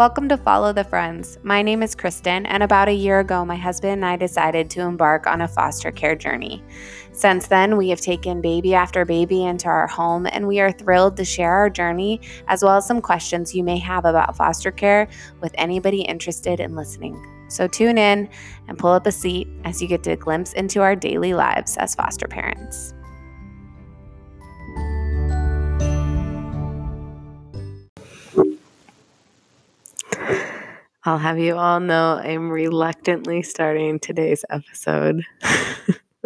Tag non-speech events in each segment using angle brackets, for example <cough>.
Welcome to Follow the Friends. My name is Kristen, and about a year ago, my husband and I decided to embark on a foster care journey. Since then, we have taken baby after baby into our home, and we are thrilled to share our journey as well as some questions you may have about foster care with anybody interested in listening. So tune in and pull up a seat as you get to glimpse into our daily lives as foster parents. I'll have you all know I'm reluctantly starting today's episode <laughs>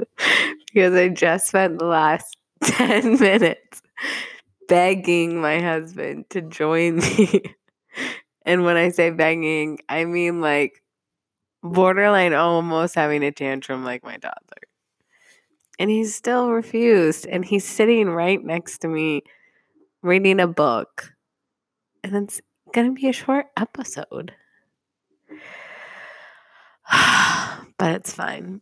because I just spent the last <laughs> 10 minutes begging my husband to join me. <laughs> and when I say begging, I mean like borderline almost having a tantrum like my toddler. And he still refused. And he's sitting right next to me reading a book. And it's going to be a short episode. <sighs> but it's fine.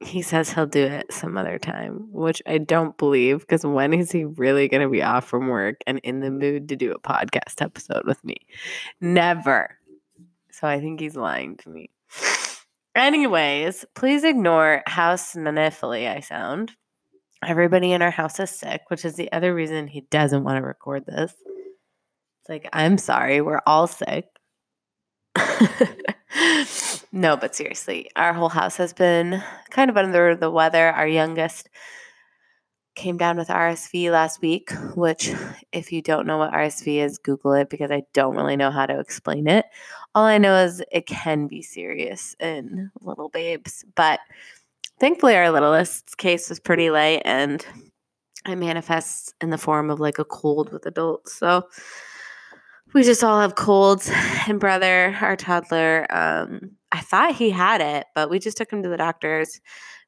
He says he'll do it some other time, which I don't believe because when is he really going to be off from work and in the mood to do a podcast episode with me? Never. So I think he's lying to me. Anyways, please ignore how sniffly I sound. Everybody in our house is sick, which is the other reason he doesn't want to record this. It's like, I'm sorry, we're all sick. <laughs> no, but seriously, our whole house has been kind of under the weather. Our youngest came down with RSV last week, which, if you don't know what RSV is, Google it because I don't really know how to explain it. All I know is it can be serious in little babes, but thankfully, our littlest case was pretty light and it manifests in the form of like a cold with adults. So, we just all have colds <sighs> and brother our toddler um, i thought he had it but we just took him to the doctors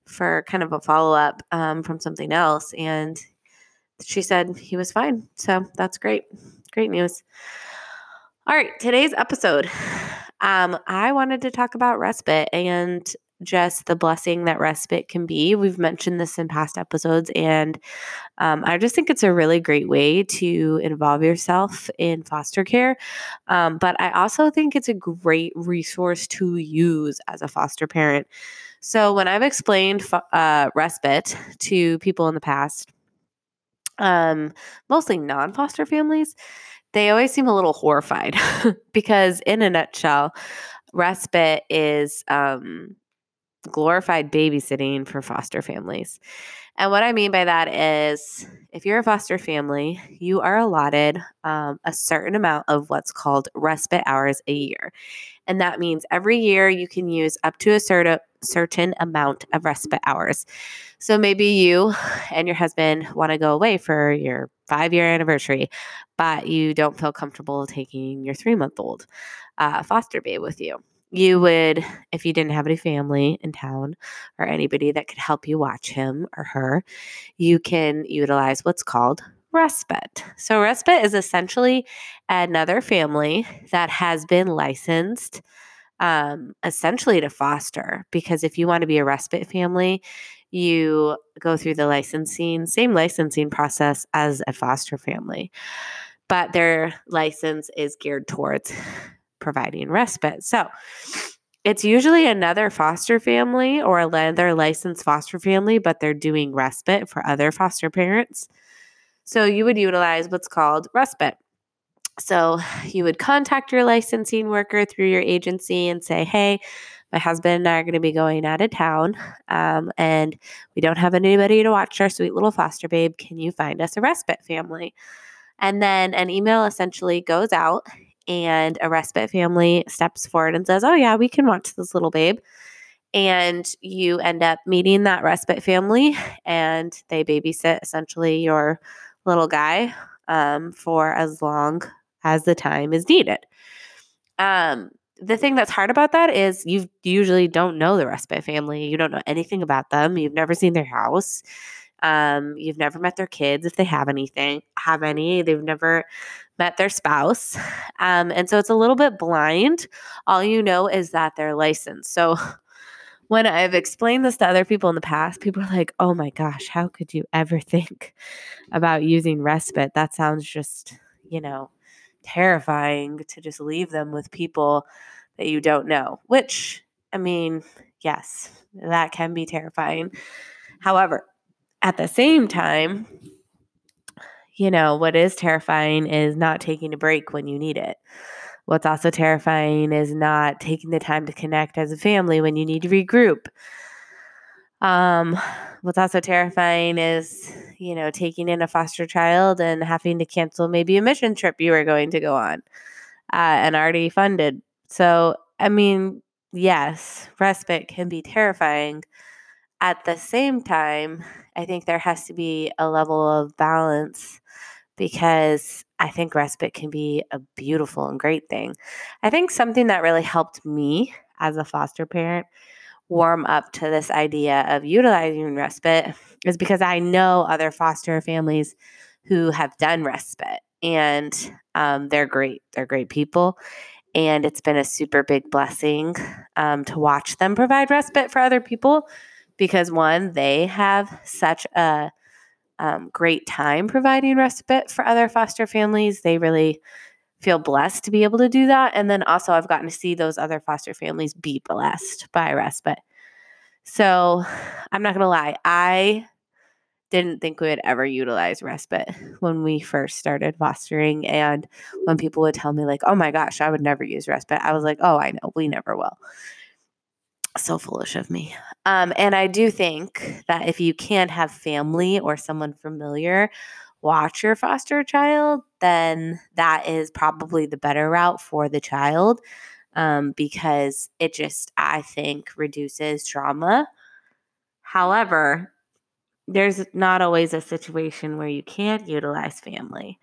for kind of a follow-up um, from something else and she said he was fine. So that's great. Great news. All right today's episode. <sighs> Um, i wanted to talk about respite and just the blessing that respite can be. We've mentioned this in past episodes, and um, I just think it's a really great way to involve yourself in foster care. Um, but I also think it's a great resource to use as a foster parent. So when I've explained uh, respite to people in the past, um, mostly non foster families, they always seem a little horrified <laughs> because, in a nutshell, respite is um, glorified babysitting for foster families. And what I mean by that is if you're a foster family, you are allotted um, a certain amount of what's called respite hours a year. And that means every year you can use up to a certain certain amount of respite hours. So maybe you and your husband want to go away for your five year anniversary, but you don't feel comfortable taking your three month old uh, foster babe with you you would, if you didn't have any family in town or anybody that could help you watch him or her, you can utilize what's called respite. So, respite is essentially another family that has been licensed um, essentially to foster. Because if you want to be a respite family, you go through the licensing, same licensing process as a foster family, but their license is geared towards providing respite. So it's usually another foster family or another licensed foster family, but they're doing respite for other foster parents. So you would utilize what's called respite. So you would contact your licensing worker through your agency and say, hey, my husband and I are going to be going out of town um, and we don't have anybody to watch our sweet little foster babe. Can you find us a respite family? And then an email essentially goes out and a respite family steps forward and says, Oh, yeah, we can watch this little babe. And you end up meeting that respite family, and they babysit essentially your little guy um, for as long as the time is needed. Um, the thing that's hard about that is you usually don't know the respite family. You don't know anything about them. You've never seen their house. Um, you've never met their kids if they have anything, have any. They've never met their spouse. Um, and so it's a little bit blind. All you know is that they're licensed. So <laughs> when I've explained this to other people in the past, people are like, oh my gosh, how could you ever <laughs> think about using respite? That sounds just, you know, terrifying to just leave them with people that you don't know, which, I mean, yes, that can be terrifying. However, at the same time, you know, what is terrifying is not taking a break when you need it. What's also terrifying is not taking the time to connect as a family when you need to regroup. Um, what's also terrifying is, you know, taking in a foster child and having to cancel maybe a mission trip you were going to go on uh, and already funded. So, I mean, yes, respite can be terrifying. At the same time, I think there has to be a level of balance because I think respite can be a beautiful and great thing. I think something that really helped me as a foster parent warm up to this idea of utilizing respite is because I know other foster families who have done respite and um, they're great. They're great people. And it's been a super big blessing um, to watch them provide respite for other people because, one, they have such a um, great time providing respite for other foster families. They really feel blessed to be able to do that. And then also, I've gotten to see those other foster families be blessed by respite. So I'm not going to lie, I didn't think we would ever utilize respite when we first started fostering. And when people would tell me, like, oh my gosh, I would never use respite, I was like, oh, I know, we never will. So foolish of me. Um, and I do think that if you can't have family or someone familiar watch your foster child, then that is probably the better route for the child um, because it just, I think, reduces trauma. However, there's not always a situation where you can't utilize family.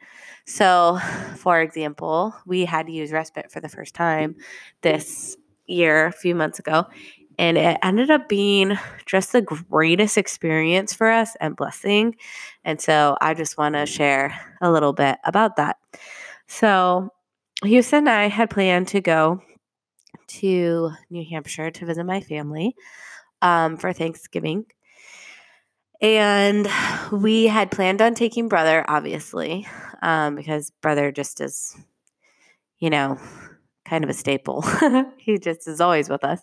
So, for example, we had to use respite for the first time this year, a few months ago, and it ended up being just the greatest experience for us and blessing. And so, I just want to share a little bit about that. So, Houston and I had planned to go to New Hampshire to visit my family um, for Thanksgiving. And we had planned on taking brother, obviously, um, because brother just is, you know, kind of a staple. <laughs> he just is always with us.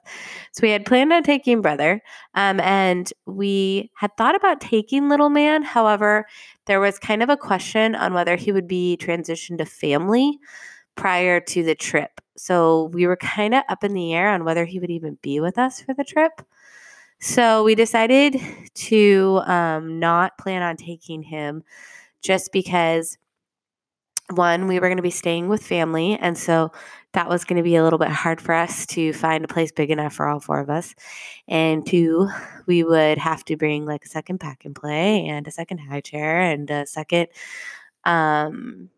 So we had planned on taking brother, um, and we had thought about taking little man. However, there was kind of a question on whether he would be transitioned to family prior to the trip. So we were kind of up in the air on whether he would even be with us for the trip. So we decided to um, not plan on taking him just because one, we were going to be staying with family. And so that was going to be a little bit hard for us to find a place big enough for all four of us. And two, we would have to bring like a second pack and play and a second high chair and a second um,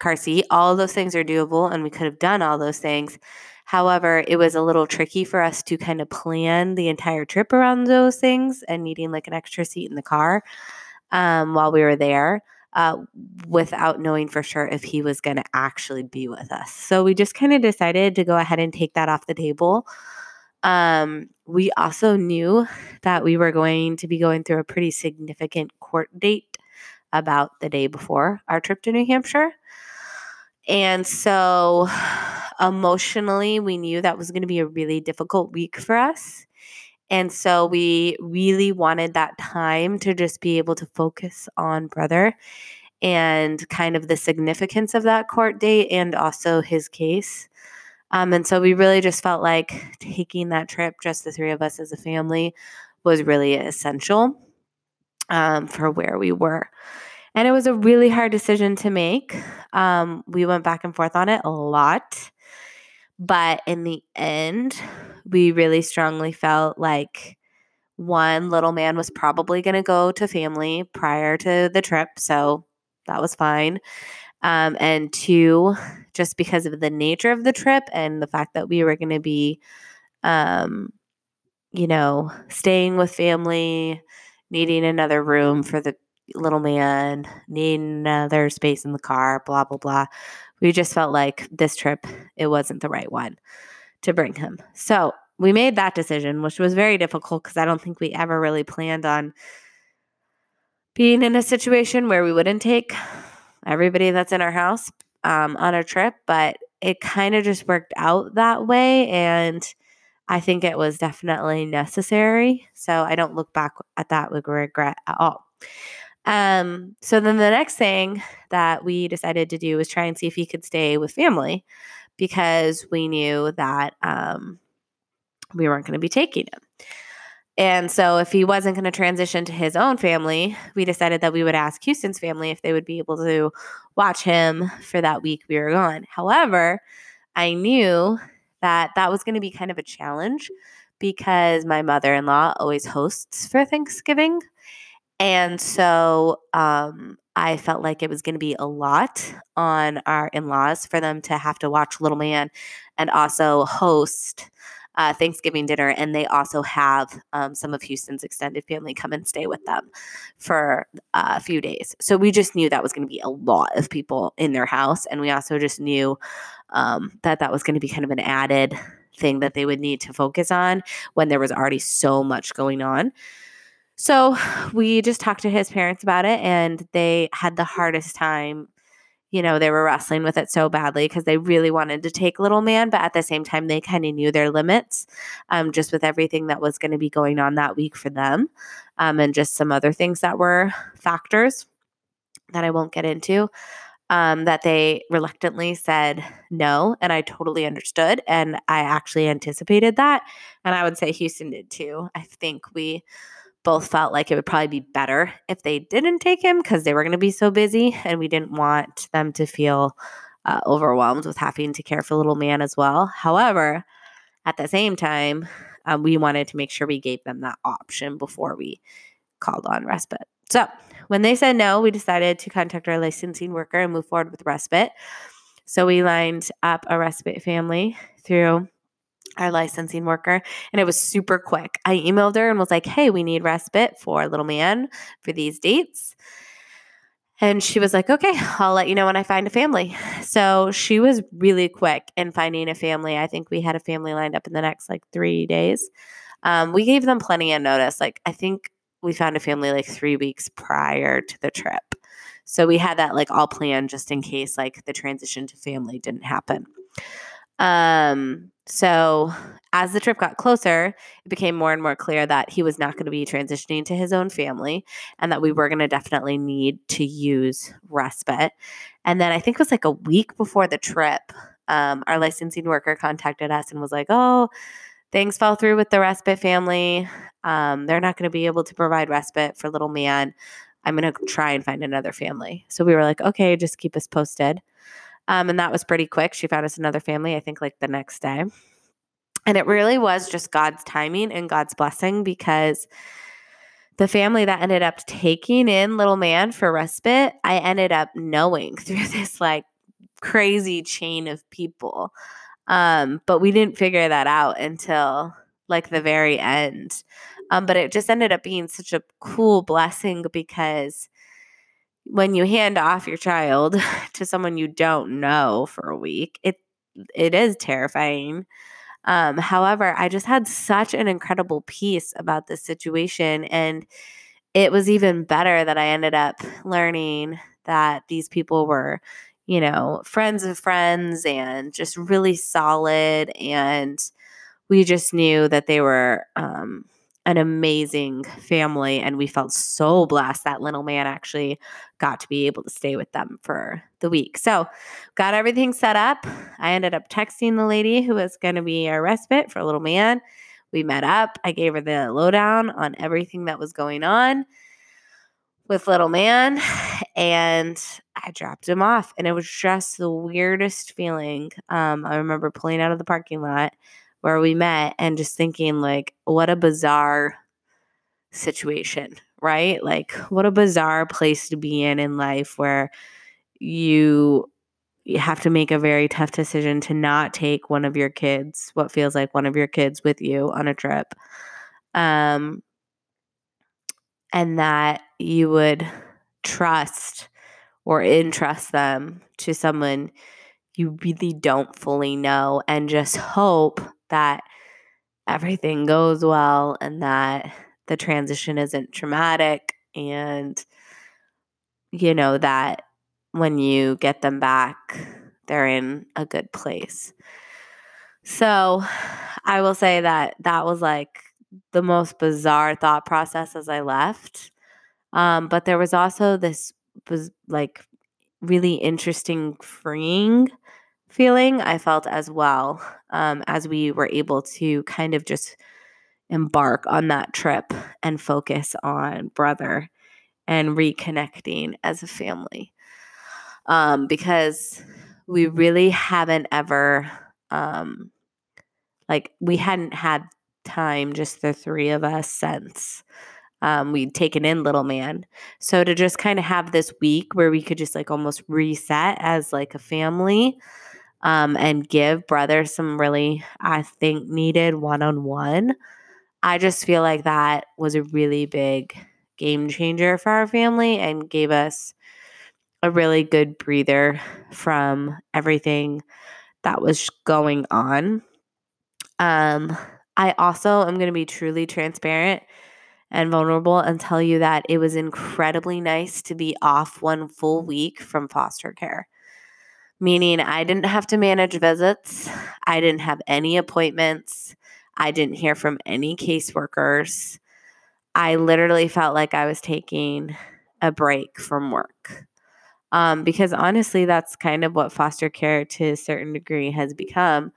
car seat. All those things are doable, and we could have done all those things. However, it was a little tricky for us to kind of plan the entire trip around those things and needing like an extra seat in the car um, while we were there. Uh, without knowing for sure if he was going to actually be with us. So we just kind of decided to go ahead and take that off the table. Um, we also knew that we were going to be going through a pretty significant court date about the day before our trip to New Hampshire. And so <sighs> emotionally, we knew that was going to be a really difficult week for us. And so we really wanted that time to just be able to focus on brother and kind of the significance of that court date and also his case. Um, and so we really just felt like taking that trip, just the three of us as a family, was really essential um, for where we were. And it was a really hard decision to make. Um, we went back and forth on it a lot. But in the end, we really strongly felt like one little man was probably going to go to family prior to the trip. So that was fine. Um, and two, just because of the nature of the trip and the fact that we were going to be, um, you know, staying with family, needing another room for the little man, needing another space in the car, blah, blah, blah. We just felt like this trip, it wasn't the right one to bring him. So we made that decision, which was very difficult because I don't think we ever really planned on being in a situation where we wouldn't take everybody that's in our house. um, on a trip, but it kind of just worked out that way. And I think it was definitely necessary. So I don't look back at that with regret at all. Um, so then the next thing that we decided to do was try and see if he could stay with family because we knew that um, we weren't going to be taking him. And so, if he wasn't going to transition to his own family, we decided that we would ask Houston's family if they would be able to watch him for that week we were gone. However, I knew that that was going to be kind of a challenge because my mother in law always hosts for Thanksgiving. And so um, I felt like it was going to be a lot on our in laws for them to have to watch Little Man and also host uh, Thanksgiving dinner, and they also have um, some of Houston's extended family come and stay with them for uh, a few days. So we just knew that was going to be a lot of people in their house, and we also just knew um, that that was going to be kind of an added thing that they would need to focus on when there was already so much going on. So <sighs> we just talked to his parents about it, and they had the hardest time you know, they were wrestling with it so badly because they really wanted to take little man, but at the same time, they kind of knew their limits um, just with everything that was going to be going on that week for them um, and just some other things that were factors that I won't get into. Um, that they reluctantly said no. And I totally understood. And I actually anticipated that. And I would say Houston did too. I think we both felt like it would probably be better if they didn't take him because they were going to be so busy and we didn't want them to feel uh, overwhelmed with having to care for little man as well. However, at the same time, um, we wanted to make sure we gave them that option before we called on respite. So when they said no, we decided to contact our licensing worker and move forward with respite. So we lined up a respite family through our licensing worker, and it was super quick. I emailed her and was like, hey, we need respite for little man for these dates. And she was like, okay, I'll let you know when I find a family. So she was really quick in finding a family. I think we had a family lined up in the next like three days. Um, we gave them plenty of notice. Like, I think we found a family like three weeks prior to the trip. So we had that like all planned just in case like the transition to family didn't happen. Um, so, as the trip got closer, it became more and more clear that he was not going to be transitioning to his own family and that we were going to definitely need to use respite. And then I think it was like a week before the trip, um, our licensing worker contacted us and was like, oh, things fell through with the respite family. Um, they're not going to be able to provide respite for little man. I'm going to try and find another family. So we were like, okay, just keep us posted. Um, and that was pretty quick. She found us another family, I think, like the next day. And it really was just God's timing and God's blessing because the family that ended up taking in little man for respite, I ended up knowing <laughs> through this like crazy chain of people. Um, but we didn't figure that out until like the very end. Um, but it just ended up being such a cool blessing because when you hand off your child <laughs> to someone you don't know for a week, it it is terrifying. Um, however, I just had such an incredible peace about this situation. And it was even better that I ended up learning that these people were, you know, friends of friends and just really solid. And we just knew that they were um, an amazing family and we felt so blessed that little man actually got to be able to stay with them for the week. So, got everything set up. I ended up texting the lady who was going to be our respite for little man. We met up. I gave her the lowdown on everything that was going on with little man and I dropped him off and it was just the weirdest feeling. Um, I remember pulling out of the parking lot where we met and just thinking like what a bizarre situation right? Like what a bizarre place to be in in life where you you have to make a very tough decision to not take one of your kids what feels like one of your kids with you on a trip. Um and that you would trust or entrust them to someone you really don't fully know and just hope that everything goes well and that the transition isn't traumatic and you know that when you get them back, they're in a good place. So I will say that that was like the most bizarre thought process as I left. Um, but there was also this was like really interesting freeing feeling I felt as well um, as we were able to kind of just embark on that trip and focus on brother and reconnecting as a family. Um, because we really haven't ever, um, like, we hadn't had time, just the three of us, since um, we'd taken in Little Man. So to just kind of have this week where we could just like almost reset as like a family um, and give brother some really, I think, needed one on one. I just feel like that was a really big game changer for our family and gave us a really good breather from everything that was going on. Um, I also am going to be truly transparent and vulnerable and tell you that it was incredibly nice to be off one full week from foster care meaning I didn't have to manage visits, I didn't have any appointments, I didn't hear from any caseworkers. I literally felt like I was taking a break from work. Um, because honestly, that's kind of what foster care to a certain degree has become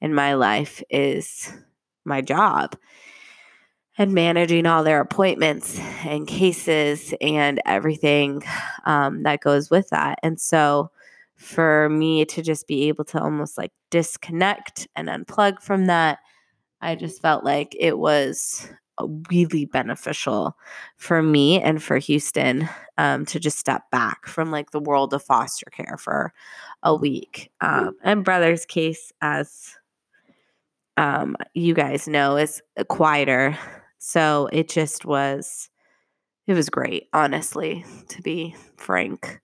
in my life is my job and managing all their appointments and cases and everything um, that goes with that. And so for me to just be able to almost like disconnect and unplug from that, I just felt like it was really beneficial for me and for Houston um, to just step back from like the world of foster care for a week. Um, and brother's case, as um, you guys know, is quieter. So it just was, it was great, honestly, to be frank.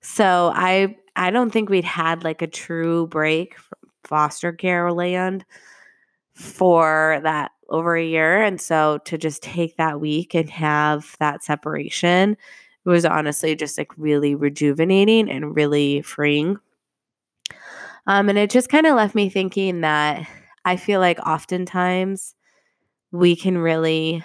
So I I don't think we'd had like a true break from foster care land for that over a year. And so to just take that week and have that separation it was honestly just like really rejuvenating and really freeing. Um, and it just kind of left me thinking that I feel like oftentimes we can really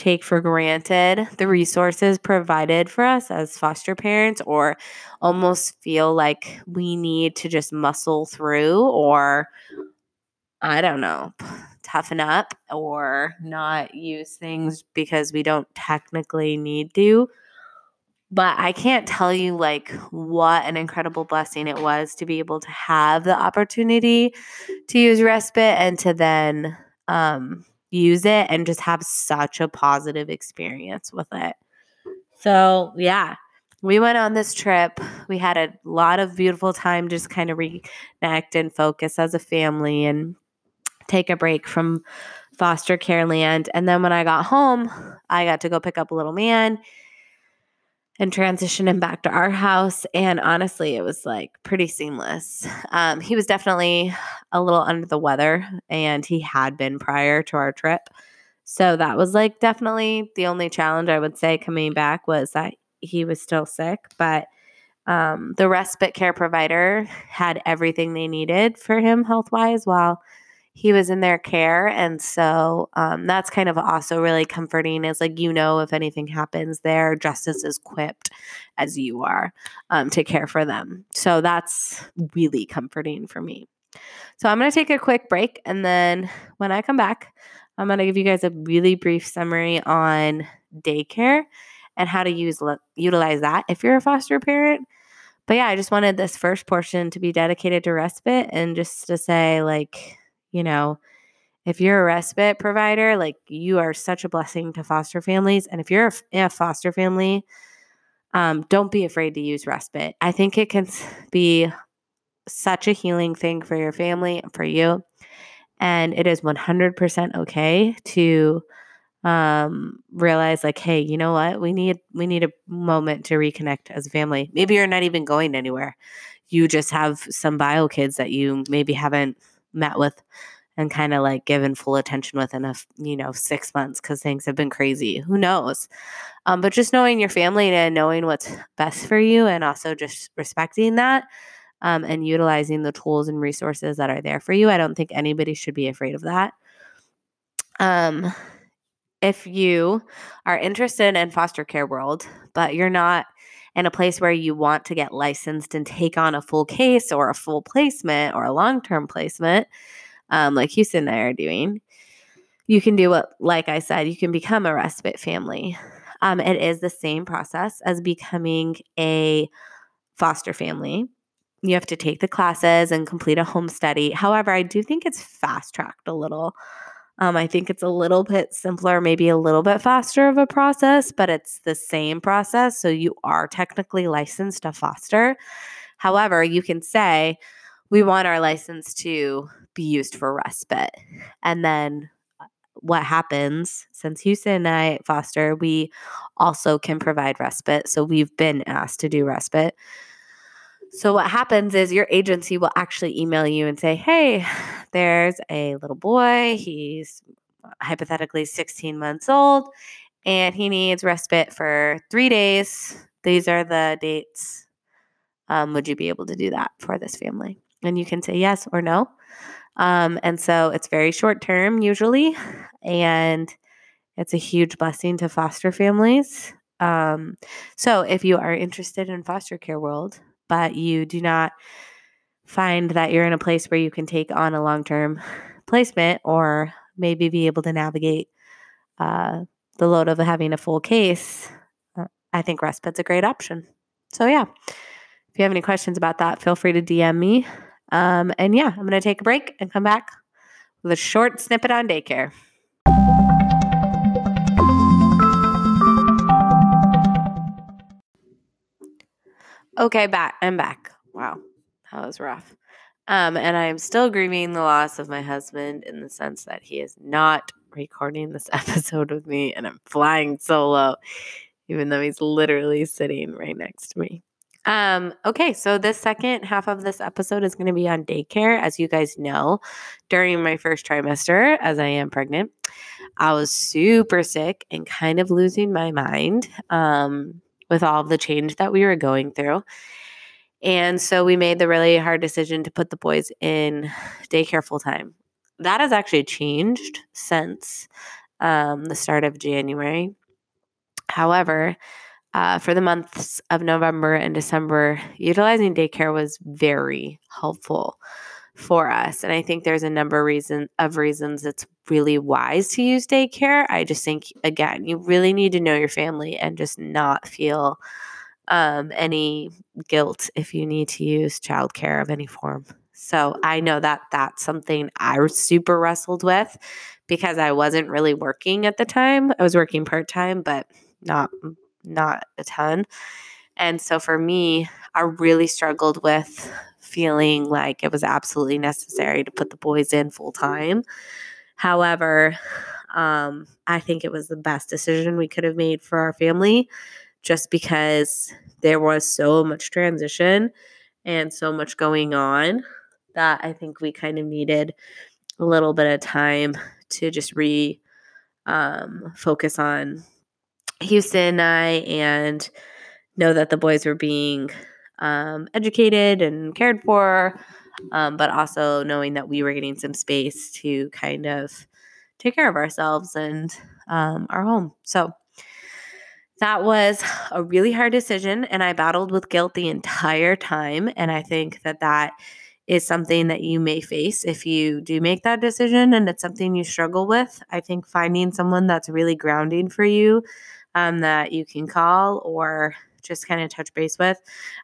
take for granted the resources provided for us as foster parents or almost feel like we need to just muscle through or I don't know, toughen up or not use things because we don't technically need to. But I can't tell you like what an incredible blessing it was to be able to have the opportunity to use respite and to then um use it and just have such a positive experience with it. So, yeah, we went on this trip. We had a lot of beautiful time just kind of reconnect and focus as a family and take a break from foster care land. And then when I got home, I got to go pick up a little man and transition him back to our house. And honestly, it was like pretty seamless. Um, he was definitely a little under the weather, and he had been prior to our trip. So that was like definitely the only challenge I would say coming back was that he was still sick. But um, the respite care provider had everything they needed for him health wise while he was in their care. And so um, that's kind of also really comforting is like, you know, if anything happens, they're just as equipped as you are um, to care for them. So that's really comforting for me. So I'm going to take a quick break. And then when I come back, I'm going to give you guys a really brief summary on daycare and how to use utilize that if you're a foster parent. But yeah, I just wanted this first portion to be dedicated to respite and just to say like you know, if you're a respite provider, like you are such a blessing to foster families. And if you're a, a foster family, um, don't be afraid to use respite. I think it can be such a healing thing for your family and for you. And it is 100% okay to um realize like hey you know what we need we need a moment to reconnect as a family maybe you're not even going anywhere you just have some bio kids that you maybe haven't met with and kind of like given full attention within a you know six months because things have been crazy who knows? Um, but just knowing your family and knowing what's best for you and also just respecting that um, and utilizing the tools and resources that are there for you i don't think anybody should be afraid of that. Um, if you are interested in foster care world but you're not in a place where you want to get licensed and take on a full case or a full placement or a long-term placement um, like Houston and I are doing, you can do what, like I said, you can become a respite family. Um, it is the same process as becoming a foster family. You have to take the classes and complete a home study. However, I do think it's fast tracked a little. Um, I think it's a little bit simpler, maybe a little bit faster of a process, but it's the same process. So you are technically licensed to foster. However, you can say, we want our license to be used for respite. And then uh, what happens since Houston and I foster, we also can provide respite. So we've been asked to do respite. So what happens is your agency will actually email you and say, "Hey, <sighs> there's a little boy. He's hypothetically 16 months old and he needs respite for 3 days. These are the dates. Um, would you be able to do that for this family?" And you can say yes or no. Um, and so it's very short term usually, and it's a huge blessing to foster families. Um, so if you are interested in foster care world, but you do not find that you're in a place where you can take on a long term placement or maybe be able to navigate uh, the load of having a full case, uh, I think respite's a great option. So, yeah, if you have any questions about that, feel free to DM me. Um, and yeah, I'm going to take a break and come back with a short snippet on daycare. Okay, back. I'm back. Wow, that was rough. Um, and I'm still grieving the loss of my husband in the sense that he is not recording this <laughs> episode with me and I'm flying solo, even though he's literally sitting right next to me. Um, okay, so this second half of this episode is going to be on daycare. As you guys know, during my first trimester, as I am pregnant, I was super sick and kind of losing my mind um, with all the change that we were going through. And so we made the really hard decision to put the boys in daycare full time. That has actually changed since um, the start of January. However, uh, for the months of November and December, utilizing daycare was very helpful for us. And I think there's a number of, reason, of reasons it's really wise to use daycare. I just think, again, you really need to know your family and just not feel um, any guilt if you need to use childcare of any form. So I know that that's something I super wrestled with because I wasn't really working at the time. I was working part time, but not not a ton. And so for me, I really struggled with feeling like it was absolutely necessary to put the boys in full time. However, um, I think it was the best decision we could have made for our family just because there was so much transition and so much going on that I think we kind of needed a little bit of time to just re um, focus on Houston and I and know that the boys were being um, educated and cared for, um, but also knowing that we were getting some space to kind of take care of ourselves and um, our home. So that was a really hard decision, and I battled with guilt the entire time. And I think that that is something that you may face if you do make that decision and it's something you struggle with. I think finding someone that's really grounding for you um, that you can call or just kind of touch base with.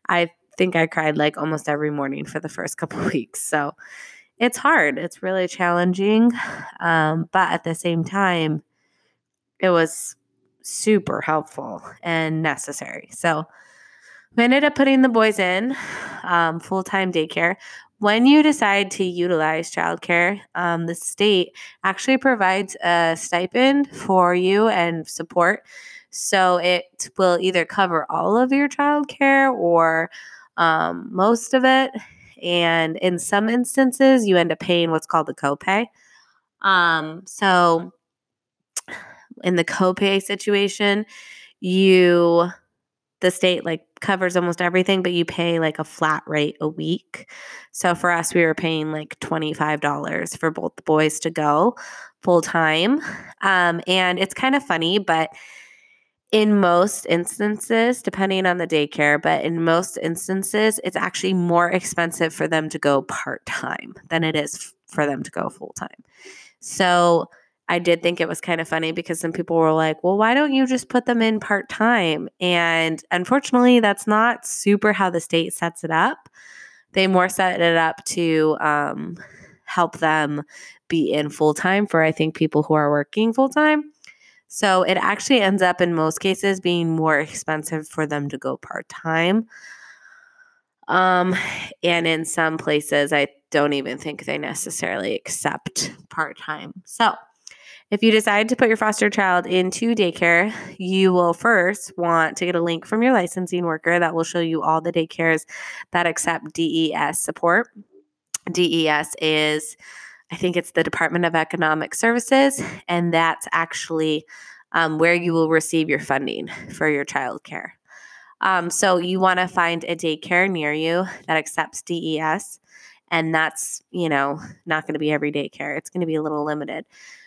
I think I cried like almost every morning for the first <laughs> couple weeks. So it's hard. It's really challenging. Um, but at the same time, it was super helpful and necessary. So we ended up putting the boys in um, full time daycare. When you decide to utilize childcare, um, the state actually provides a stipend for you and support so it will either cover all of your childcare or um, most of it. And in some instances, you end up paying what's called the copay. Um, so in the copay situation, you the state like covers almost everything, but you pay like a flat rate a week. So for us, we were paying like $25 for both the boys to go full time. Um, and it's kind of funny, but in most instances, depending on the daycare, but in most instances, it's actually more expensive for them to go part time than it is for them to go full time. So I did think it was kind of funny because some people were like, well, why don't you just put them in part time? And unfortunately, that's not super how the state sets it up. They more set it up to um, help them be in full time for, I think, people who are working full time. So it actually ends up in most cases being more expensive for them to go part time. Um, and in some places, I don't even think they necessarily accept part time. So if you decide to put your foster child into daycare, you will first want to get a link from your licensing worker that will show you all the daycares that accept DES support. DES is I think it's the Department of Economic Services, and that's actually um, where you will receive your funding for your child care. Um, so you want to find a daycare near you that accepts DES, and that's you know not going to be every daycare. It's going to be a little limited.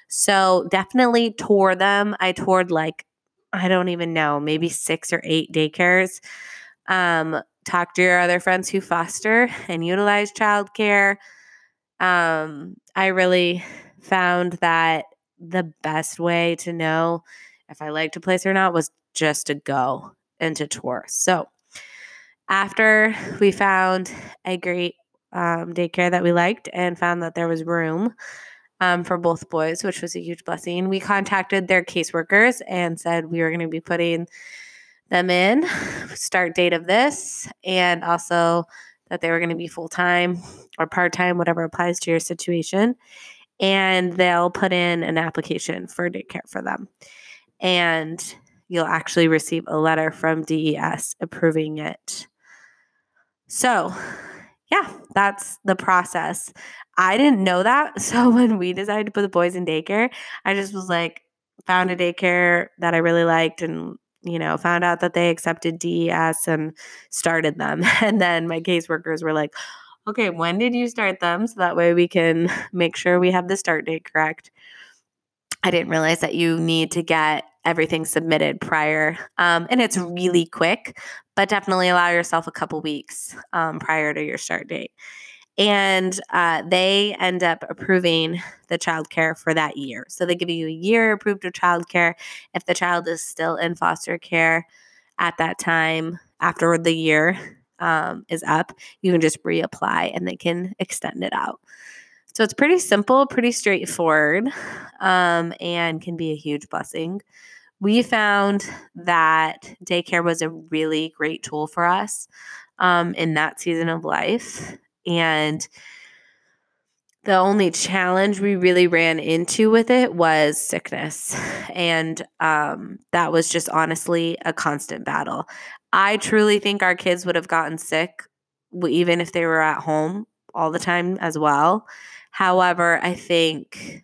So definitely tour them. I toured like I don't even know, maybe six or eight daycares. Um, talk to your other friends who foster and utilize childcare. Um, I really found that the best way to know if I liked a place or not was just to go and to tour. So after we found a great um, daycare that we liked and found that there was room um, for both boys, which was a huge blessing, we contacted their caseworkers and said we were going to be putting them in, start date of this, and also that they were going to be full time or part time, whatever applies to your situation. And they'll put in an application for daycare for them. And you'll actually receive a letter from DES approving it. So, yeah, that's the process. I didn't know that. <laughs> So, when we decided to put the boys in daycare, I just was like, found a daycare that I really liked and you know, found out that they accepted DES and started them. <laughs> And then my caseworkers were like, okay, when did you start them? So that way we can <laughs> make sure we have the start date correct. I didn't realize that you need to get everything submitted prior. Um, and it's really quick, but definitely allow yourself a couple weeks um, prior to your start date and uh, they end up approving the child care for that year. So they give you a year approved of child care. If the child is still in foster care at that time, after the year um, is up, you can just reapply and they can extend it out. So it's pretty simple, pretty straightforward, um, and can be a huge blessing. We found that daycare was a really great tool for us um, in that season of life. And the only challenge we really ran into with it was sickness. <sighs> And um, that was just honestly a constant battle. I truly think our kids would have gotten sick even if they were at home all the time as well. However, I think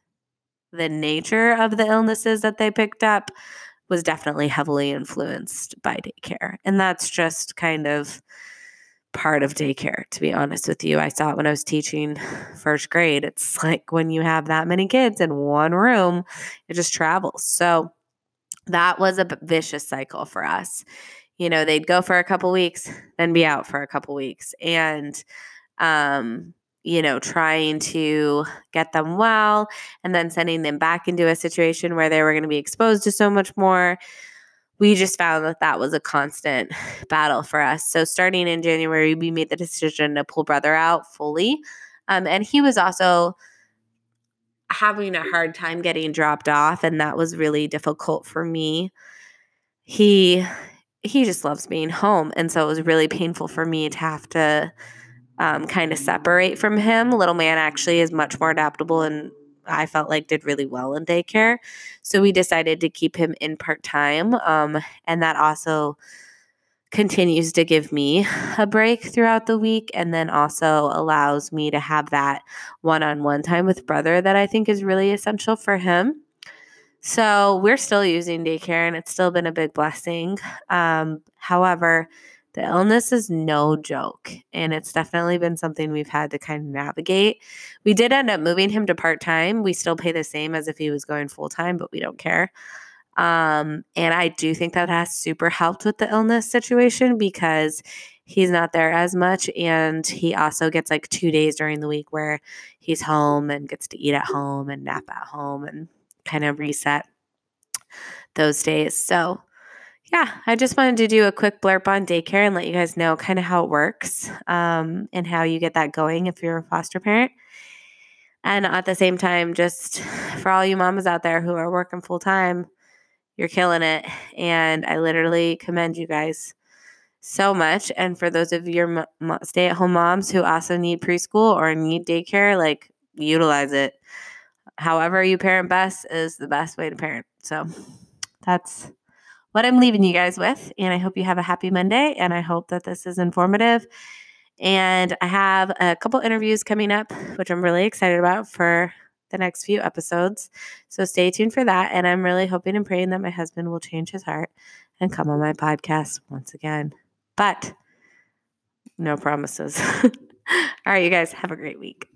the nature of the illnesses that they picked up was definitely heavily influenced by daycare. And that's just kind of part of daycare, to be honest with you. I saw it when I was teaching <sighs> first grade. It's <laughs> like when you have that many kids in one room, it just travels. So that was a vicious cycle for us. You know, they'd go for a couple weeks, then be out for a couple weeks. And, um, you know, trying to get them well and then sending them back into a situation where they were going to be exposed to so much more we just found that that was a constant <sighs> battle for us. So, starting in January, we made the decision to pull brother out fully. Um, and he was also having a hard time getting dropped off, and that was really difficult for me. He he just loves being home, and so it was really painful for me to have to um, kind of separate from him. Little man actually is much more adaptable and I felt like did really well in daycare. So we decided to keep him in part time. Um, and that also continues to give me a break throughout the week and then also allows me to have that one on one time with brother that I think is really essential for him. So we're still using daycare and it's still been a big blessing. Um, however, the illness is no joke and it's definitely been something we've had to kind of navigate. We did end up moving him to part time. We still pay the same as if he was going full time, but we don't care. Um, and I do think that has super helped with the illness situation because he's not there as much. And he also gets like two days during the week where he's home and gets to eat at home and nap at home and kind of reset those days. So, yeah, I just wanted to do a quick blurb on daycare and let you guys know kind of how it works um, and how you get that going if you're a foster parent. And at the same time, just for all you mamas out there who are working full time, you're killing it. And I literally commend you guys so much. And for those of your stay at home moms who also need preschool or need daycare, like utilize it. However, you parent best is the best way to parent. So that's what I'm leaving you guys with. And I hope you have a happy Monday. And I hope that this is informative. And I have a couple interviews coming up, which I'm really excited about for the next few episodes. So stay tuned for that. And I'm really hoping and praying that my husband will change his heart and come on my podcast once again. But no promises. <laughs> All right, you guys, have a great week.